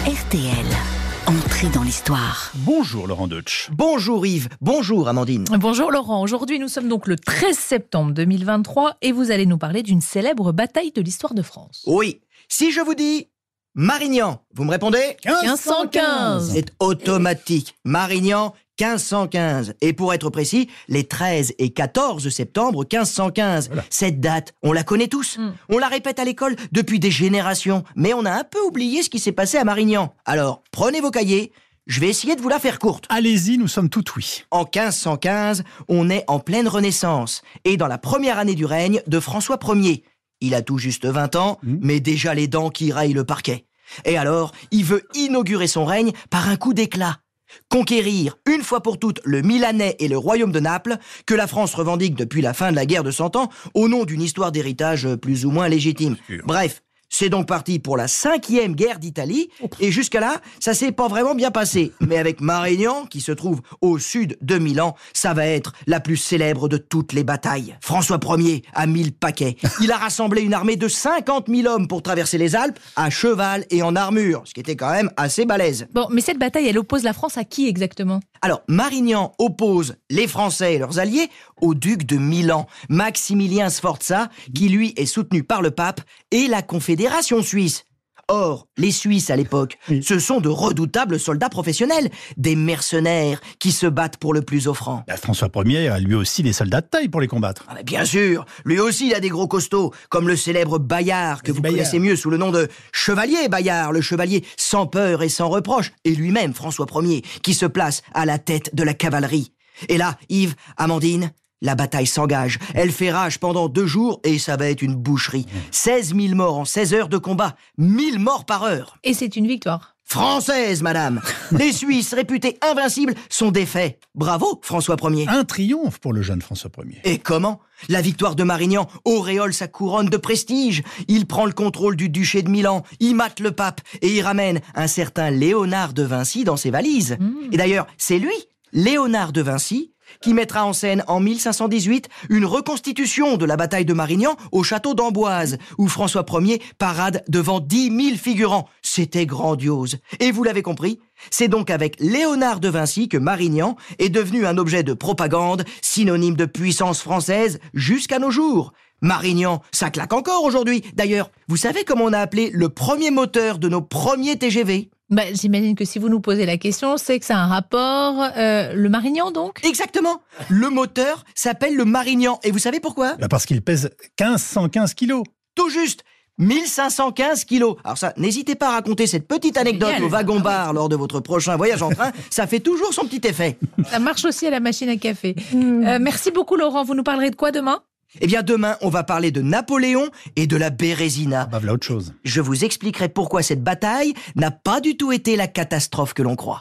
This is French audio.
RTL. Entrée dans l'histoire. Bonjour Laurent Deutsch. Bonjour Yves, bonjour Amandine. Bonjour Laurent, aujourd'hui nous sommes donc le 13 septembre 2023 et vous allez nous parler d'une célèbre bataille de l'histoire de France. Oui, si je vous dis Marignan, vous me répondez? 1515 C'est automatique. Marignan, 1515. Et pour être précis, les 13 et 14 septembre 1515. Cette date, on la connaît tous. Mm. On la répète à l'école depuis des générations. Mais on a un peu oublié ce qui s'est passé à Marignan. Alors, prenez vos cahiers. Je vais essayer de vous la faire courte. Allez-y, nous sommes tout oui. En 1515, on est en pleine Renaissance et dans la première année du règne de François Ier. Il a tout juste 20 ans, Mhm. mais déjà les dents qui rayent le parquet. Et alors, il veut inaugurer son règne par un coup d'éclat. Conquérir une fois pour toutes le Milanais et le royaume de Naples, que la France revendique depuis la fin de la guerre de Cent Ans, au nom d'une histoire d'héritage plus ou moins légitime. Bref, c'est donc parti pour la cinquième guerre d'Italie, et jusqu'à là, ça s'est pas vraiment bien passé. Mais avec Marignan, qui se trouve au sud de Milan, ça va être la plus célèbre de toutes les batailles. François Ier a mis le paquet. Il a rassemblé une armée de 50 000 hommes pour traverser les Alpes, à cheval et en armure, ce qui était quand même assez balèze. Bon, mais cette bataille, elle oppose la France à qui exactement? Alors, Marignan oppose les Français et leurs alliés au duc de Milan, Maximilien Sforza, qui lui est soutenu par le pape et la Confédération suisse. Or, les Suisses à l'époque, Oui. ce sont de redoutables soldats professionnels, des mercenaires qui se battent pour le plus offrant. Bah, François Ier a lui aussi des soldats de taille pour les combattre. Ah, mais bien sûr, lui aussi il a des gros costauds, comme le célèbre Bayard, que vous Bayard. connaissez mieux sous le nom de Chevalier Bayard, le chevalier sans peur et sans reproche, et lui-même François Ier, qui se place à la tête de la cavalerie. Et là, Yves, Amandine, la bataille s'engage. Elle fait rage pendant deux jours et ça va être une boucherie. 16 000 morts en 16 heures de combat, 1000 morts par heure. Et c'est une victoire. Française, madame Les Suisses, réputés invincibles, sont défaits. Bravo, François Ier. Un triomphe pour le jeune François Ier. Et comment? La victoire de Marignan auréole sa couronne de prestige. Il prend le contrôle du duché de Milan, il mate le pape et il ramène un certain Léonard de Vinci dans ses valises. Et d'ailleurs, c'est lui, Léonard de Vinci, qui mettra en scène en 1518 une reconstitution de la bataille de Marignan au château d'Amboise, où François Ier parade devant 10 000 figurants. C'était grandiose. Et vous l'avez compris, c'est donc avec Léonard de Vinci que Marignan est devenu un objet de propagande, synonyme de puissance française jusqu'à nos jours. Marignan, ça claque encore aujourd'hui. D'ailleurs, vous savez comment on a appelé le premier moteur de nos premiers TGV Bah, J'imagine que si vous nous posez la question, c'est que ça a un rapport. euh, le Marignan donc? Exactement. Le moteur s'appelle le Marignan. Et vous savez pourquoi? Bah, parce qu'il pèse 1515 kilos. Tout juste 1515 kilos. Alors ça, n'hésitez pas à raconter cette petite anecdote génial, au wagon-bar lors de votre prochain voyage en train. Ça fait toujours son petit effet. Ça marche aussi à la machine à café. Euh, merci beaucoup Laurent, vous nous parlerez de quoi demain? Eh bien, demain, on va parler de Napoléon et de la Bérésina. Bah, voilà autre chose. Je vous expliquerai pourquoi cette bataille n'a pas du tout été la catastrophe que l'on croit.